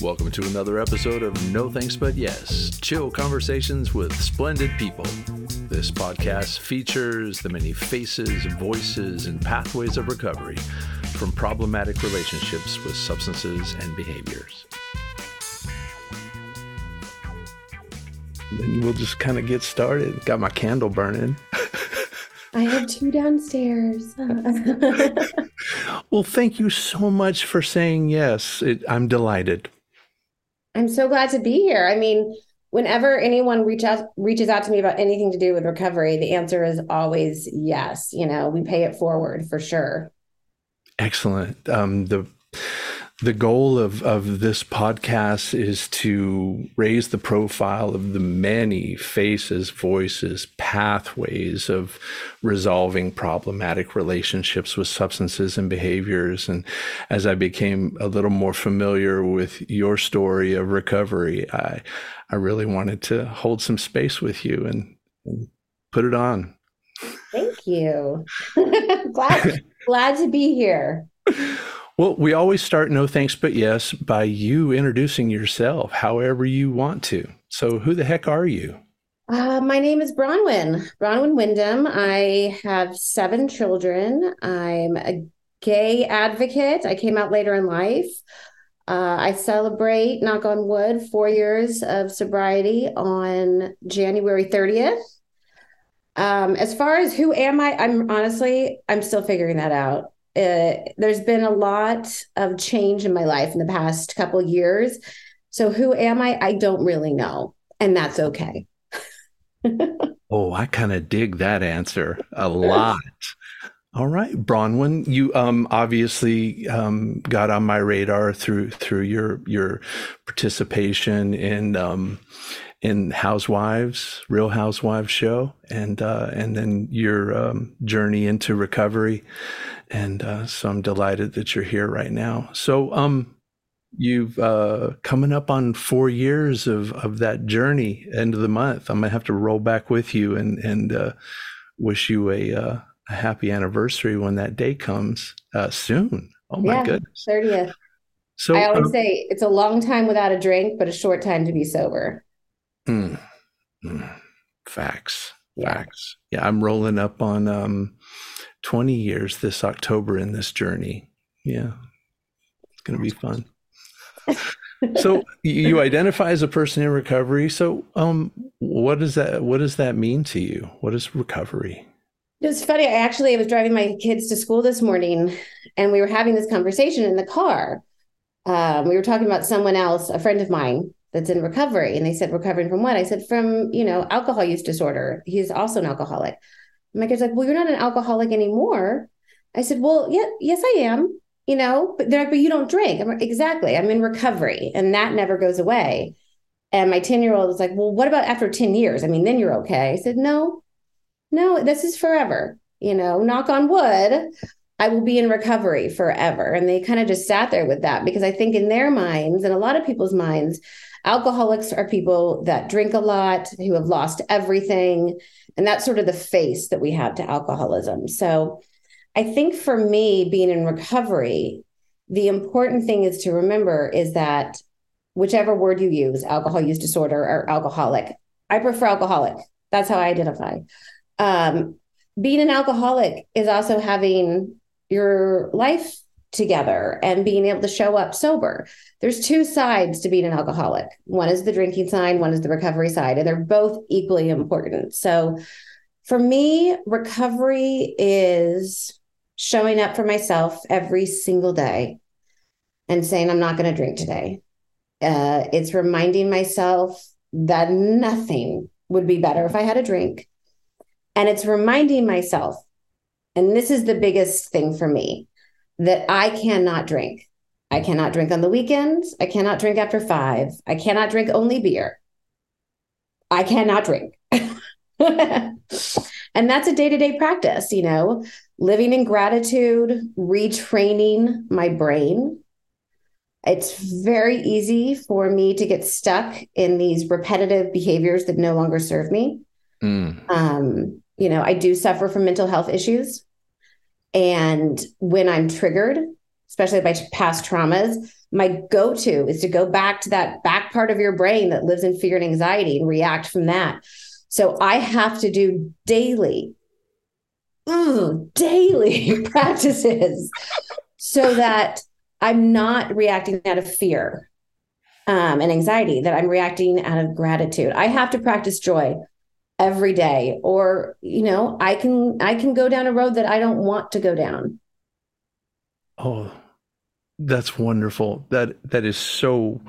Welcome to another episode of No Thanks But Yes Chill Conversations with Splendid People. This podcast features the many faces, voices, and pathways of recovery from problematic relationships with substances and behaviors. Then we'll just kind of get started. Got my candle burning. I have two downstairs. well, thank you so much for saying yes. It, I'm delighted. I'm so glad to be here. I mean, whenever anyone reach out, reaches out to me about anything to do with recovery, the answer is always yes. You know, we pay it forward for sure. Excellent. Um, the the goal of, of this podcast is to raise the profile of the many faces, voices, pathways of resolving problematic relationships with substances and behaviors. And as I became a little more familiar with your story of recovery, I, I really wanted to hold some space with you and, and put it on. Thank you. glad, glad to be here. Well, we always start no thanks but yes by you introducing yourself however you want to. So, who the heck are you? Uh, my name is Braunwyn, Braunwyn Windham. I have seven children. I'm a gay advocate. I came out later in life. Uh, I celebrate, knock on wood, four years of sobriety on January 30th. Um, as far as who am I, I'm honestly, I'm still figuring that out there's been a lot of change in my life in the past couple years. So who am I? I don't really know, and that's okay. oh, I kind of dig that answer a lot. All right, Braunwyn, you um, obviously um, got on my radar through through your your participation in um, in Housewives, Real Housewives show, and uh, and then your um, journey into recovery. And uh, so I'm delighted that you're here right now. So um, you've uh, coming up on four years of of that journey. End of the month, I'm gonna have to roll back with you and and uh, wish you a, uh, a happy anniversary when that day comes uh, soon. Oh my yeah, goodness, thirtieth. So I always um, say it's a long time without a drink, but a short time to be sober. Mm, mm, facts, yeah. facts. Yeah, I'm rolling up on um, 20 years this October in this journey. Yeah, it's going to be fun. so you identify as a person in recovery. So, um, what does that what does that mean to you? What is recovery? It's funny. I actually I was driving my kids to school this morning, and we were having this conversation in the car. Um, we were talking about someone else, a friend of mine, that's in recovery. And they said, recovering from what? I said, from, you know, alcohol use disorder. He's also an alcoholic. My kid's like, well, you're not an alcoholic anymore. I said, well, yeah, yes, I am, you know, but they're like, but you don't drink. I'm like, exactly. I'm in recovery and that never goes away. And my 10 year old was like, well, what about after 10 years? I mean, then you're okay. I said, no, no, this is forever, you know, knock on wood. I will be in recovery forever. And they kind of just sat there with that because I think in their minds and a lot of people's minds, Alcoholics are people that drink a lot, who have lost everything. And that's sort of the face that we have to alcoholism. So I think for me, being in recovery, the important thing is to remember is that whichever word you use, alcohol use disorder or alcoholic, I prefer alcoholic. That's how I identify. Um, being an alcoholic is also having your life together and being able to show up sober. There's two sides to being an alcoholic. One is the drinking side, one is the recovery side, and they're both equally important. So for me, recovery is showing up for myself every single day and saying, I'm not going to drink today. Uh, it's reminding myself that nothing would be better if I had a drink. And it's reminding myself, and this is the biggest thing for me that I cannot drink. I cannot drink on the weekends. I cannot drink after five. I cannot drink only beer. I cannot drink. and that's a day to day practice, you know, living in gratitude, retraining my brain. It's very easy for me to get stuck in these repetitive behaviors that no longer serve me. Mm. Um, you know, I do suffer from mental health issues. And when I'm triggered, especially by past traumas, my go to is to go back to that back part of your brain that lives in fear and anxiety and react from that. So I have to do daily, ooh, daily practices so that I'm not reacting out of fear um, and anxiety, that I'm reacting out of gratitude. I have to practice joy every day. Or you know i can i can go down a road that i don't want to go down. Oh that's wonderful. That that is so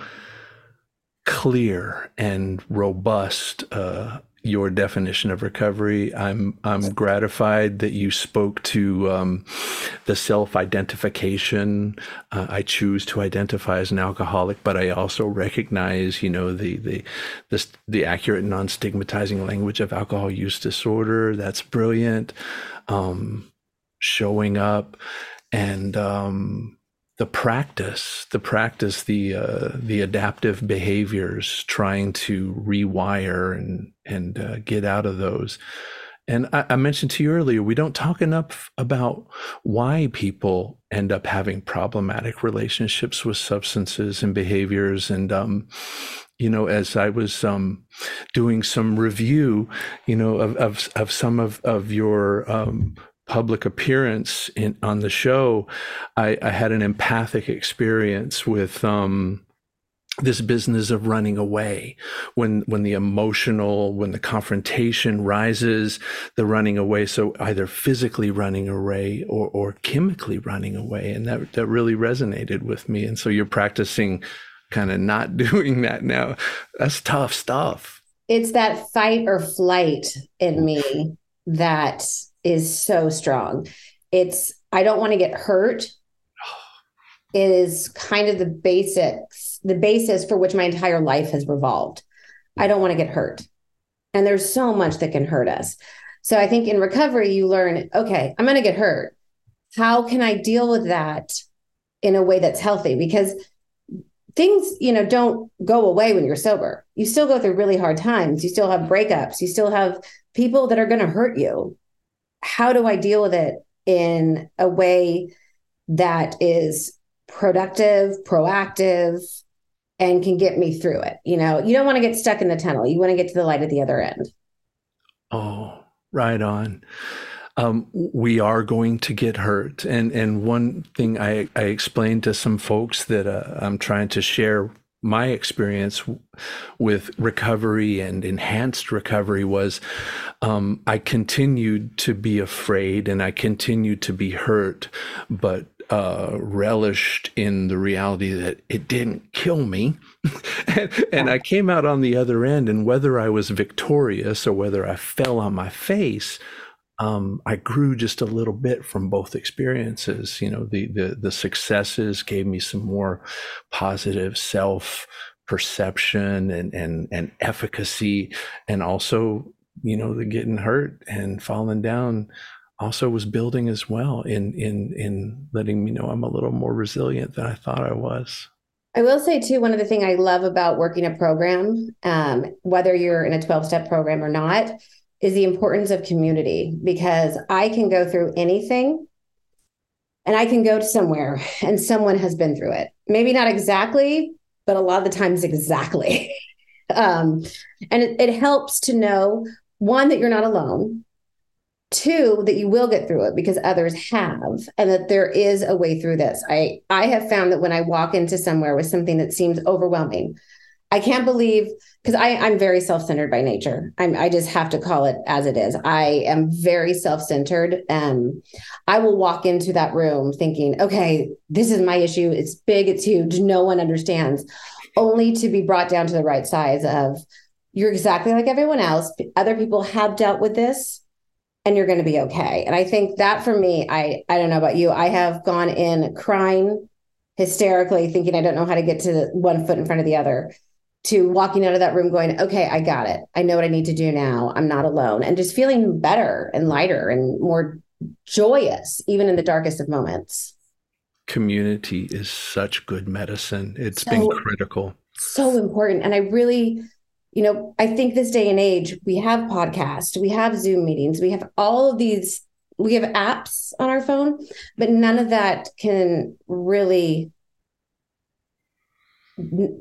clear and robust uh, your definition of recovery. I'm I'm gratified that you spoke to um, the self-identification. Uh, I choose to identify as an alcoholic, but I also recognize, you know, the the the, the accurate non-stigmatizing language of alcohol use disorder. That's brilliant. Um, showing up and um, the practice, the practice, the uh, the adaptive behaviors, trying to rewire and and uh, get out of those. And I, I, mentioned to you earlier, we don't talk enough about why people end up having problematic relationships with substances and behaviors. And um, you know, as I was um, doing some review, you know, of of, of some of of your um, public appearance in, on the show, I, I had an empathic experience with um, this business of running away. When when the emotional when the confrontation rises the running away so either physically running away or or chemically running away. And that that really resonated with me. And so you're practicing kind of not doing that now. That's tough stuff. It's that fight or flight in me that is so strong. It's I don't want to get hurt. It is kind of the basics, the basis for which my entire life has revolved. I don't want to get hurt. And there's so much that can hurt us. So I think in recovery, you learn, okay, I'm going to get hurt. How can I deal with that in a way that's healthy? Because things, you know, don't go away when you're sober. You still go through really hard times. You still have breakups. You still have people that are going to hurt you how do I deal with it in a way that is productive, proactive, and can get me through it? You know, you don't want to get stuck in the tunnel. You want to get to the light at the other end. Oh, right on. Um, we are going to get hurt, and and one thing I I explained to some folks that uh, I'm trying to share my experience with recovery and enhanced recovery was um, I continued to be afraid and I continued to be hurt, but uh, relished in the reality that it didn't kill me. and, and I came out on the other end, and whether I was victorious or whether I fell on my face, um, I grew just a little bit from both experiences. You know, the the the successes gave me some more positive self perception and and and efficacy, and also you know the getting hurt and falling down also was building as well in in in letting me know I'm a little more resilient than I thought I was. I will say too, one of the things I love about working a program, um, whether you're in a 12 step program or not, is the importance of community because I can go through anything and I can go to somewhere and someone has been through it. Maybe not exactly, but a lot of the times exactly. um, and it, it helps to know one, that you're not alone, two that you will get through it because others have and that there is a way through this i i have found that when i walk into somewhere with something that seems overwhelming I can't believe because I I'm very self-centered by nature. I'm I just have to call it as it is. I am very self-centered. Um, I will walk into that room thinking, okay, this is my issue. It's big, it's huge. No one understands. Only to be brought down to the right size of you're exactly like everyone else. Other people have dealt with this and you're going to be okay. And I think that for me, I I don't know about you. I have gone in crying hysterically thinking I don't know how to get to one foot in front of the other to walking out of that room going, okay, I got it. I know what I need to do now. I'm not alone. And just feeling better and lighter and more joyous, even in the darkest of moments. Community is such good medicine. It's so, been critical. So important. And I really, you know, I think this day and age, we have podcasts, we have Zoom meetings, we have all of these, we have apps on our phone, but none of that can really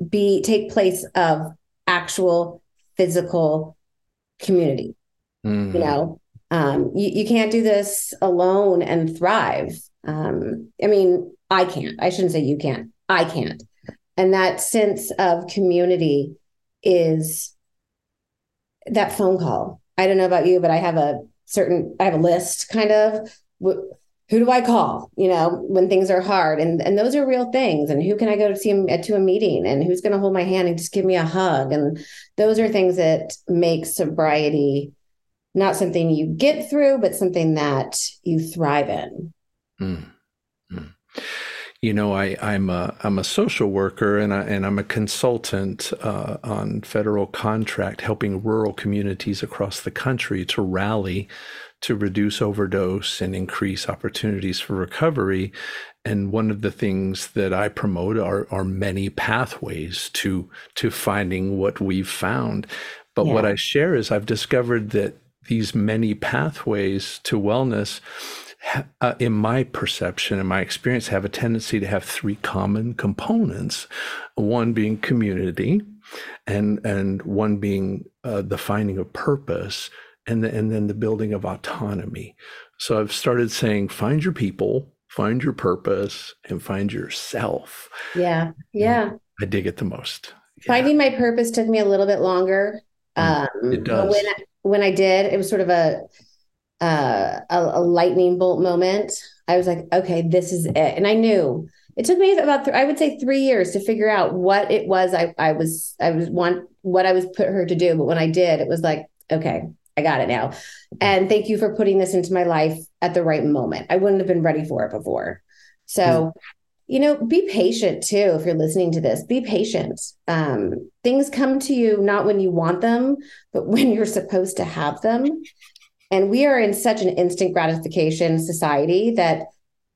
be take place of actual physical community. Mm-hmm. You know, um, you, you can't do this alone and thrive. Um, I mean, I can't. I shouldn't say you can't. I can't. And that sense of community is that phone call. I don't know about you, but I have a certain, I have a list kind of. Who do I call? You know, when things are hard, and and those are real things. And who can I go to see at to a meeting? And who's going to hold my hand and just give me a hug? And those are things that make sobriety not something you get through, but something that you thrive in. Mm. Mm. You know, I, I'm a I'm a social worker and I, and I'm a consultant uh, on federal contract, helping rural communities across the country to rally to reduce overdose and increase opportunities for recovery. And one of the things that I promote are, are many pathways to to finding what we've found. But yeah. what I share is I've discovered that these many pathways to wellness uh, in my perception and my experience, have a tendency to have three common components. One being community, and and one being uh, the finding of purpose, and the, and then the building of autonomy. So I've started saying, find your people, find your purpose, and find yourself. Yeah, yeah. I dig it the most. Yeah. Finding my purpose took me a little bit longer. Mm, um, it does. When I, when I did, it was sort of a uh, a, a, lightning bolt moment. I was like, okay, this is it. And I knew it took me about, th- I would say three years to figure out what it was I, I was, I was want what I was put her to do. But when I did, it was like, okay, I got it now. And thank you for putting this into my life at the right moment. I wouldn't have been ready for it before. So, mm. you know, be patient too. If you're listening to this, be patient. Um, things come to you not when you want them, but when you're supposed to have them. And we are in such an instant gratification society that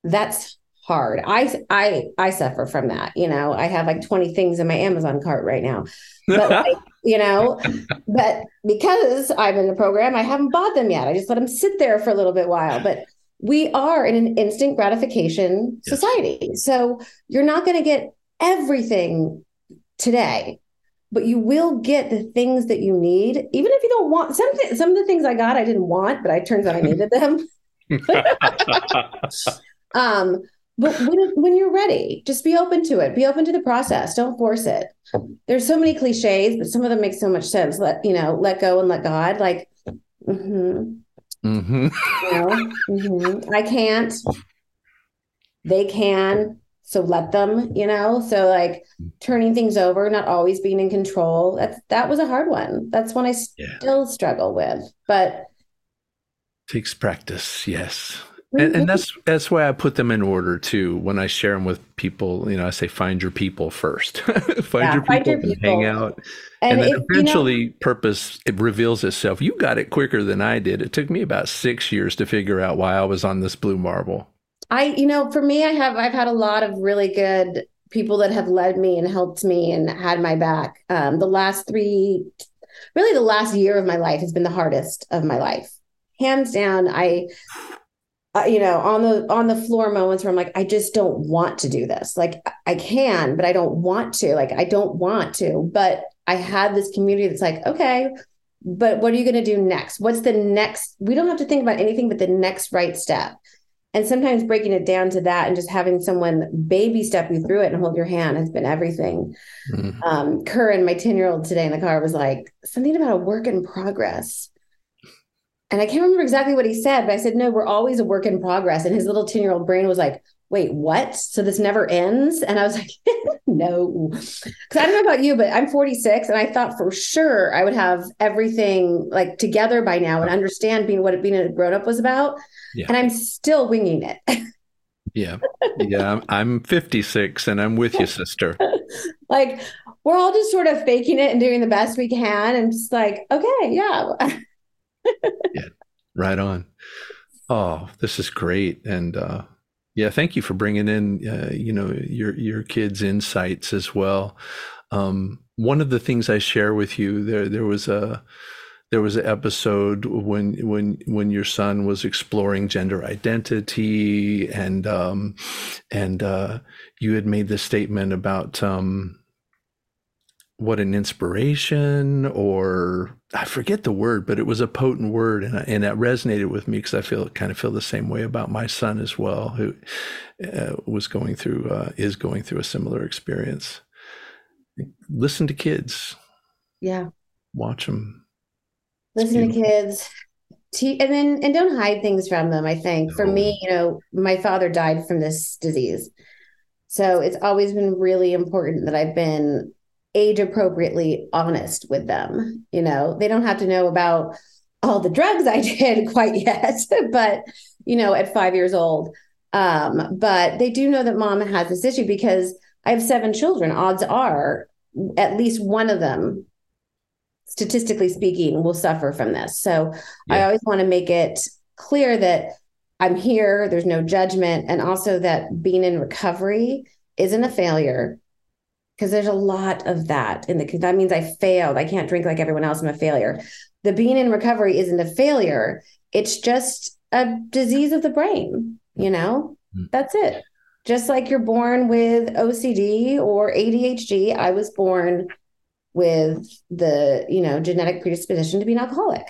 that's hard. I I I suffer from that. You know, I have like 20 things in my Amazon cart right now. But like, you know, but because I'm in the program, I haven't bought them yet. I just let them sit there for a little bit while. But we are in an instant gratification yes. society. So you're not going to get everything today but you will get the things that you need, even if you don't want some. Th- some of the things I got, I didn't want, but I turns out I needed them. um, but when when you're ready, just be open to it. Be open to the process. Don't force it. There's so many cliches, but some of them make so much sense. Let you know, let go and let God. Like, mm-hmm. Mm-hmm. You know, mm-hmm. I can't. They can so let them you know so like hmm. turning things over not always being in control that's that was a hard one that's one i yeah. still struggle with but takes practice yes and, mm-hmm. and, that's that's why I put them in order too. When I share them with people, you know, I say find your people first, find, yeah, your find, your people, hang out, and, and then if, eventually you know, purpose it reveals itself. You got it quicker than I did. It took me about six years to figure out why I was on this blue marble. I, you know, for me, I have, I've had a lot of really good people that have led me and helped me and had my back. Um, the last three, really the last year of my life has been the hardest of my life. Hands down, I, uh, you know, on the on the floor moments where I'm like, I just don't want to do this. Like I can, but I don't want to. Like I don't want to. But I had this community that's like, okay, but what are you going to do next? What's the next? We don't have to think about anything but the next right step and sometimes breaking it down to that and just having someone baby step you through it and hold your hand has been everything. Mm-hmm. Um, Curran, my 10 year old today in the car, was like, something about a work in progress. And I can't remember exactly what he said, but I said, no, we're always a work in progress. And his little 10 year old brain was like, wait, what? So this never ends? And I was like, no. Because I don't know about you, but I'm 46 and I thought for sure I would have everything like together by now and understand being what being a grown up was about yeah. and I'm still winging it. yeah. Yeah. I'm, I'm 56 and I'm with you, sister. like we're all just sort of faking it and doing the best we can and just like, okay, yeah. yeah. Right on. Oh, this is great. And, uh, yeah, thank you for bringing in, uh, you know, your your kids' insights as well. Um, one of the things I share with you there, there was a there was an episode when when when your son was exploring gender identity and um, and uh, you had made this statement about um, what an inspiration or I forget the word, but it was a potent word, and and that resonated with me because I feel kind of feel the same way about my son as well, who uh, was going through uh, is going through a similar experience. Listen to kids. Yeah. Watch them. Listen to kids. Te- and then and don't hide things from them. I think no. for me, you know, my father died from this disease. So it's always been really important that I've been age appropriately honest with them. You know, they don't have to know about all the drugs I did quite yet, but you know, at five years old. Um, but they do know that mom has this issue because I have seven children. Odds are at least one of them, statistically speaking, will suffer from this. So yeah. I always want to make it clear that I'm here, there's no judgment, and also that being in recovery isn't a failure because there's a lot of that in the that means I failed. I can't drink like everyone else. I'm a failure. The being in recovery isn't a failure. It's just a disease of the brain, you know? Mm. That's it. Just like you're born with OCD or ADHD, I was born with the, you know, genetic predisposition to be an alcoholic.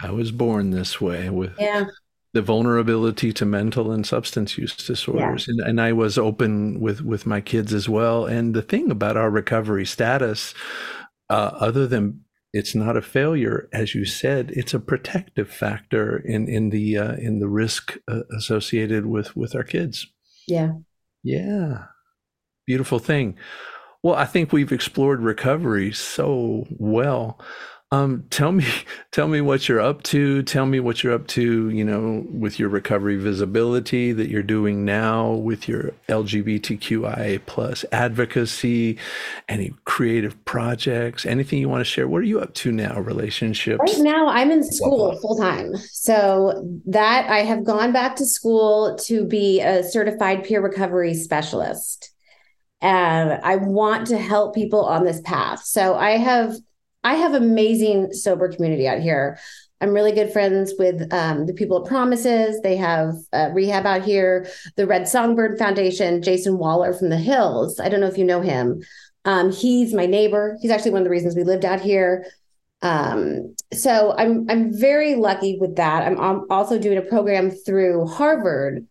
I was born this way with yeah the vulnerability to mental and substance use disorders. Yeah. and, and i was open with with my kids as well. And the thing about our recovery status uh, other than it's not a failure as you said it's a protective factor in in the uh, in the risk uh, associated with with our kids. Yeah. Yeah. Beautiful thing. Well i think we've explored recovery so well um, tell me, tell me what you're up to. Tell me what you're up to. You know, with your recovery visibility that you're doing now, with your LGBTQIA plus advocacy, any creative projects, anything you want to share. What are you up to now? Relationships. Right now, I'm in school full time. So that I have gone back to school to be a certified peer recovery specialist. And I want to help people on this path. So I have I have amazing sober community out here. I'm really good friends with um, the people at Promises. They have uh, rehab out here. The Red Songbird Foundation, Jason Wahler from the Hills. I don't know if you know him. Um, he's my neighbor. He's actually one of the reasons we lived out here. Um, so I'm I'm very lucky with that. I'm also doing a program through Harvard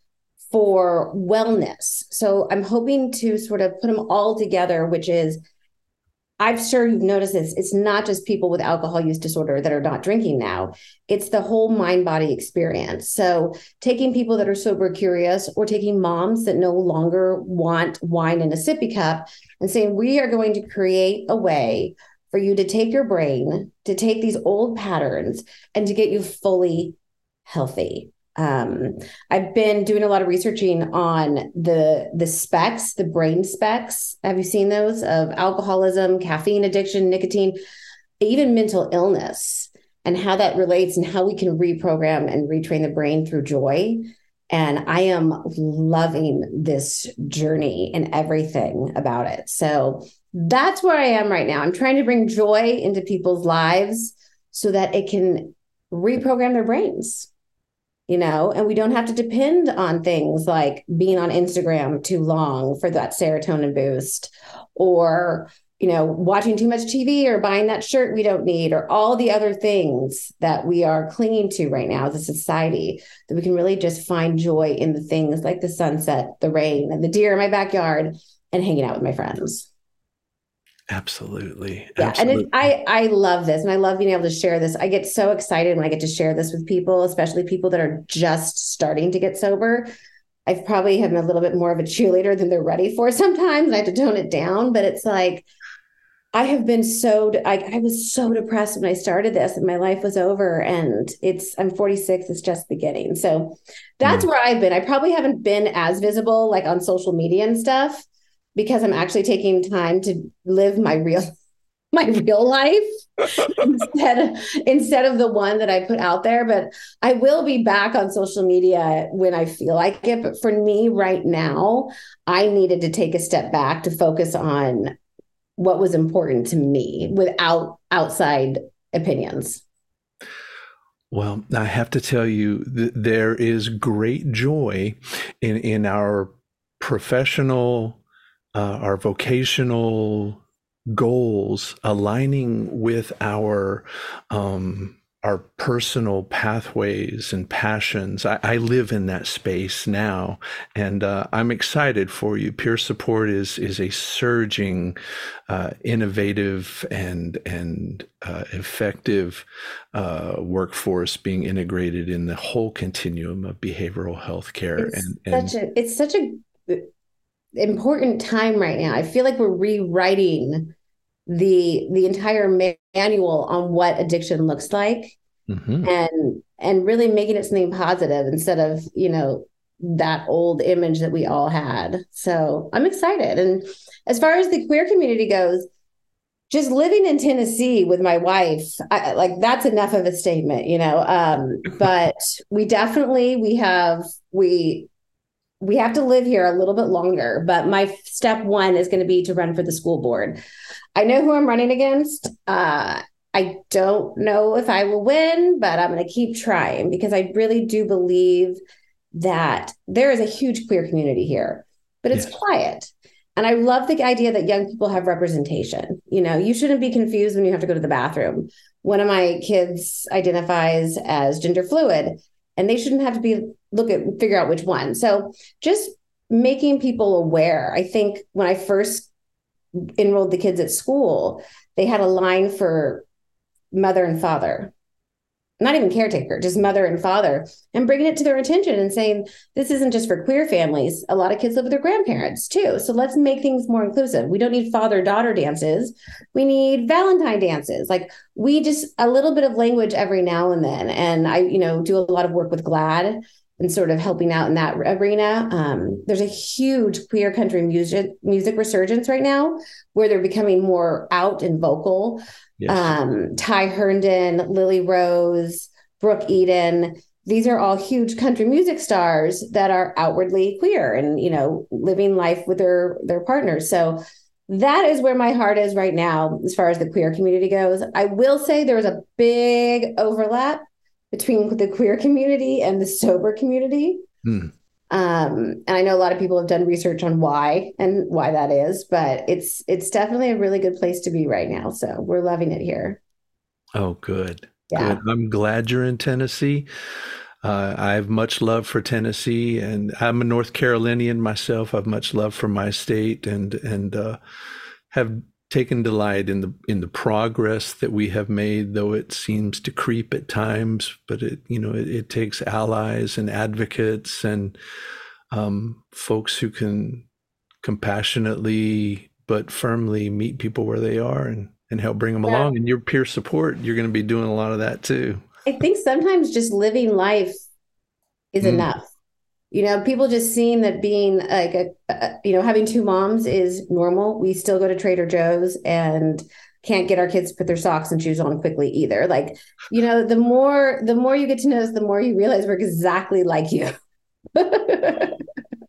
for wellness. So I'm hoping to sort of put them all together, which is I'm sure you've noticed this. It's not just people with alcohol use disorder that are not drinking now. It's the whole mind body experience. So, taking people that are sober curious or taking moms that no longer want wine in a sippy cup and saying, we are going to create a way for you to take your brain, to take these old patterns, and to get you fully healthy. Um, I've been doing a lot of researching on the the specs, the brain specs. Have you seen those of alcoholism, caffeine addiction, nicotine, even mental illness, and how that relates and how we can reprogram and retrain the brain through joy? And I am loving this journey and everything about it. So that's where I am right now. I'm trying to bring joy into people's lives so that it can reprogram their brains you know, and we don't have to depend on things like being on Instagram too long for that serotonin boost or, you know, watching too much TV or buying that shirt we don't need or all the other things that we are clinging to right now as a society that we can really just find joy in the things like the sunset, the rain, and the deer in my backyard and hanging out with my friends. Absolutely. Yeah. Absolutely. And I, I love this and I love being able to share this. I get so excited when I get to share this with people, especially people that are just starting to get sober. I've probably have a little bit more of a cheerleader than they're ready for sometimes. And I have to tone it down, but it's like, I have been so, I, I was so depressed when I started this and my life was over and it's, I'm 46, it's just beginning. So that's mm. where I've been. I probably haven't been as visible like on social media and stuff because I'm actually taking time to live my real my real life instead of, instead of the one that I put out there. But I will be back on social media when I feel like it. But for me right now, I needed to take a step back to focus on what was important to me without outside opinions. Well, I have to tell you, th- there is great joy in in our professional uh, our vocational goals aligning with our um, our personal pathways and passions. I, I, live in that space now, and uh, I'm excited for you. Peer support is is a surging, uh, innovative and and uh, effective uh, workforce being integrated in the whole continuum of behavioral health care. It's and, and such a it's such a important time right now. I feel like we're rewriting the the entire manual on what addiction looks like mm-hmm. and and really making it something positive instead of you know that old image that we all had so i'm excited and as far as the queer community goes just living in tennessee with my wife I, like that's enough of a statement you know um but we definitely we have we we have to live here a little bit longer but my step one is going to be to run for the school board I know who I'm running against. Uh, I don't know if I will win, but I'm going to keep trying because I really do believe that there is a huge queer community here, but it's yes. quiet. And I love the idea that young people have representation. You know, you shouldn't be confused when you have to go to the bathroom. One of my kids identifies as gender fluid, and they shouldn't have to be look at figure out which one. So just making people aware. I think when I first enrolled the kids at school, they had a line for mother and father, not even caretaker, just mother and father, and bringing it to their attention and saying, this isn't just for queer families. A lot of kids live with their grandparents too. So let's make things more inclusive. We don't need father daughter dances. We need Valentine dances. Like we just a little bit of language every now and then. And I, you know, do a lot of work with GLAAD and sort of helping out in that arena. Um, there's a huge queer country music music resurgence right now, where they're becoming more out and vocal. Yes. Um, Ty Herndon, Lily Rose, Brooke Eden. These are all huge country music stars that are outwardly queer and you know living life with their their partners. So that is where my heart is right now as far as the queer community goes. I will say there's a big overlap between the queer community and the sober community. Hmm. Um, and I know a lot of people have done research on why and why that is, but it's it's definitely a really good place to be right now. So we're loving it here. Oh, good. Yeah. Good. I'm glad you're in Tennessee. Uh, I have much love for Tennessee, and I'm a North Carolinian myself. I have much love for my state, and and uh, have taken delight in the in the progress that we have made, though it seems to creep at times. But it you know it, it takes allies and advocates and um, folks who can compassionately but firmly meet people where they are and and help bring them yeah. along. And your peer support, you're going to be doing a lot of that too. I think sometimes just living life is mm. enough you know people just seeing that being like a, a, you know having two moms is normal. We still go to trader joe's and can't get our kids to put their socks and shoes on quickly either. Like you know the more the more you get to know us the more you realize we're exactly like you.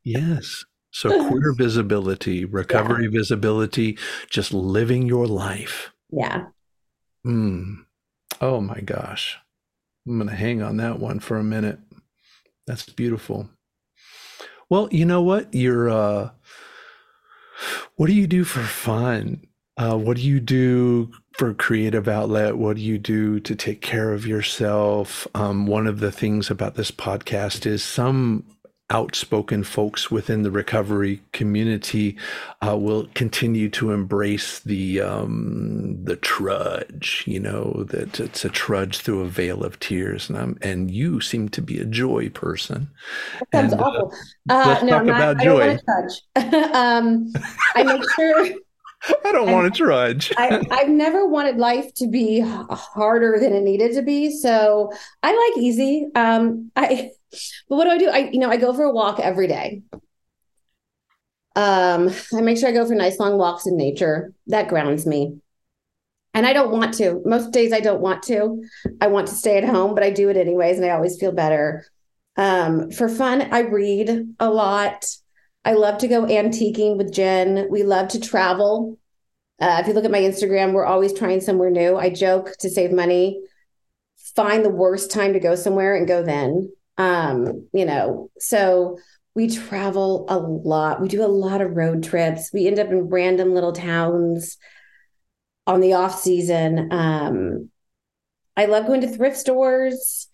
Yes. So queer visibility recovery yeah. visibility just living your life. Yeah. Mm. oh my gosh. I'm gonna hang on that one for a minute. That's beautiful well, you know what? You're uh what do you do for fun? Uh, what do you do for creative outlet? What do you do to take care of yourself? Um, one of the things about this podcast is some outspoken folks within the recovery community uh, will continue to embrace the um, the trudge. You know that it's a trudge through a veil of tears, and I'm, and you seem to be a joy person. That sounds and, uh, awful. Uh, let's no, talk not, about joy. I, um, I make sure. I don't want to trudge. I, I've never wanted life to be harder than it needed to be. So I like easy. Um, I but what do I do? I, you know, I go for a walk every day. Um, I make sure I go for nice long walks in nature. That grounds me. And I don't want to. Most days I don't want to. I want to stay at home, but I do it anyways, and I always feel better. Um, for fun, I read a lot. I love to go antiquing with Jen. We love to travel. Uh, if you look at my Instagram, we're always trying somewhere new. I joke to save money, find the worst time to go somewhere and go then. Um, you know, so we travel a lot. We do a lot of road trips. We end up in random little towns. on the off season. Um, I love going to thrift stores.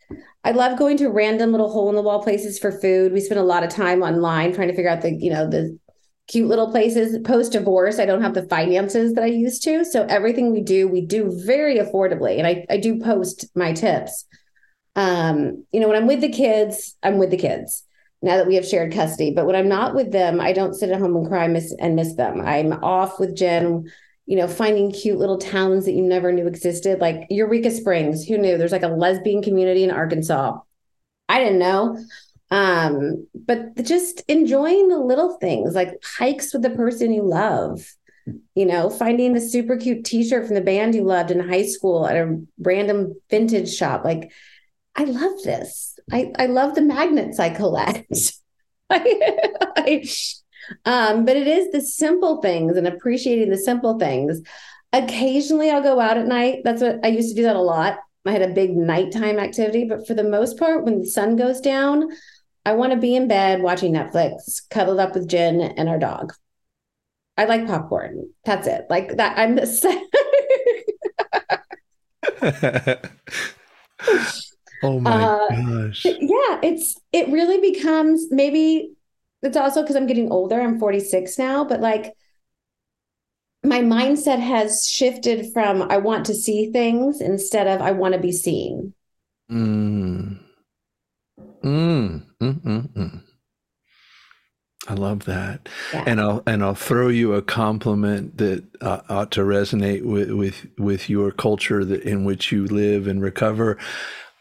I love going to random little hole in the wall places for food. We spend a lot of time online trying to figure out the, you know, the cute little places. Post divorce, I don't have the finances that I used to. So everything we do, we do very affordably. And I, I do post my tips. Um, you know, when I'm with the kids, I'm with the kids now that we have shared custody. But when I'm not with them, I don't sit at home and cry miss, and miss them. I'm off with Jen, you know, finding cute little towns that you never knew existed, like Eureka Springs. Who knew? There's like a lesbian community in Arkansas. I didn't know. Um, but just enjoying the little things like hikes with the person you love, you know, finding the super cute t-shirt from the band you loved in high school at a random vintage shop. Like, I love this. I, I love the magnets I collect. I, um, but it is the simple things and appreciating the simple things. Occasionally I'll go out at night. That's what I used to do that a lot. I had a big nighttime activity, but for the most part, when the sun goes down, I want to be in bed watching Netflix, cuddled up with Jen and our dog. I like popcorn. That's it. Like that. I'm oh my uh, gosh. Yeah, it's it really becomes maybe it's also because I'm getting older. I'm 46 now, but like my mindset has shifted from I want to see things instead of I want to be seen. Mm. Mm. Mm, mm, mm. I love that, yeah. and I'll and I'll throw you a compliment that uh, ought to resonate with with with your culture that in which you live and recover.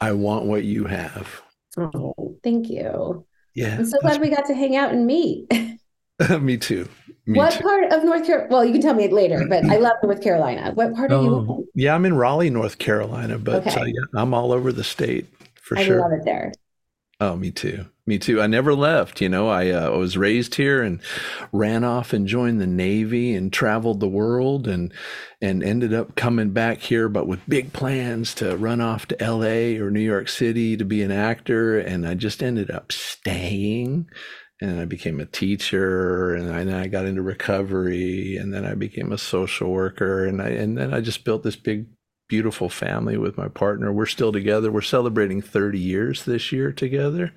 I want what you have. Oh, thank you. Yeah, I'm so glad we got to hang out and meet. me too. Me what too. part of North Carolina? Well, you can tell me later, but I love North Carolina. What part oh, are you? Yeah, I'm in Raleigh, North Carolina, but okay. uh, yeah, I'm all over the state for I sure. I love it there. Oh, me too. Me too. I never left. You know, I uh, was raised here and ran off and joined the Navy and traveled the world and and ended up coming back here, but with big plans to run off to L.A. or New York City to be an actor. And I just ended up staying. And I became a teacher, and, I, and I got into recovery, and then I became a social worker, and I and then I just built this big beautiful family with my partner. We're still together. We're celebrating 30 years this year together.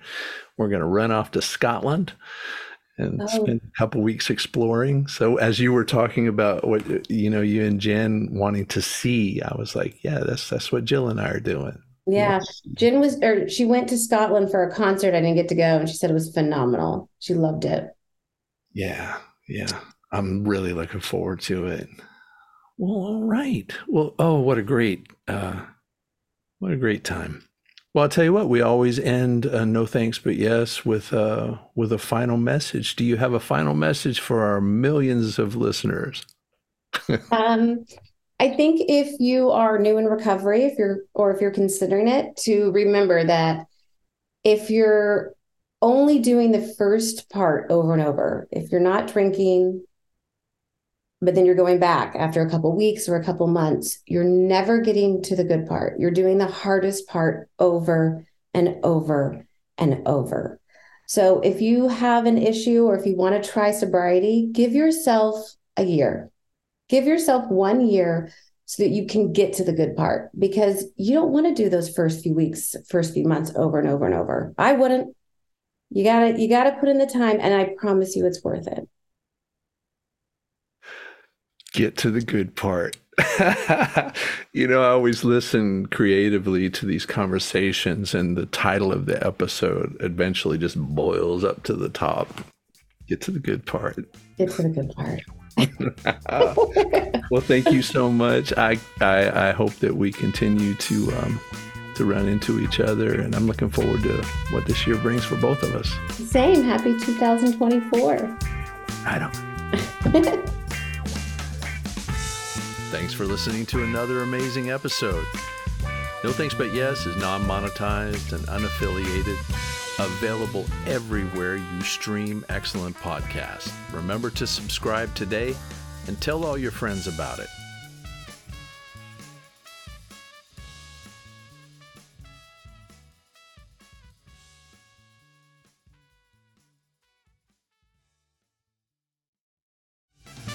We're going to run off to Scotland and oh. spend a couple weeks exploring. So as you were talking about what you know, you and Jen wanting to see, I was like, yeah, that's that's what Jill and I are doing. Yeah, Jen was, or she went to Scotland for a concert. I didn't get to go, and she said it was phenomenal. She loved it. Yeah, yeah, I'm really looking forward to it. Well, all right. Well, oh, what a great, uh, what a great time. Well, I'll tell you what. We always end uh, no thanks but yes with uh, with a final message. Do you have a final message for our millions of listeners? um, I think if you are new in recovery, if you're or if you're considering it, to remember that if you're only doing the first part over and over, if you're not drinking, but then you're going back after a couple weeks or a couple months. You're never getting to the good part. You're doing the hardest part over and over and over. So if you have an issue or if you want to try sobriety give yourself a year. Give yourself one year so that you can get to the good part because you don't want to do those first few weeks first few months over and over and over. I wouldn't. You gotta you gotta put in the time and i promise you it's worth it get to the good part. you know, I always listen creatively to these conversations, and the title of the episode eventually just boils up to the top. Get to the good part. Get to the good part. well, thank you so much. I, I, I hope that we continue to um, to run into each other, and I'm looking forward to what this year brings for both of us. Same. Happy 2024. I don't. Thanks for listening to another amazing episode. No Thanks But Yes is non monetized and unaffiliated, available everywhere you stream excellent podcasts. Remember to subscribe today and tell all your friends about it.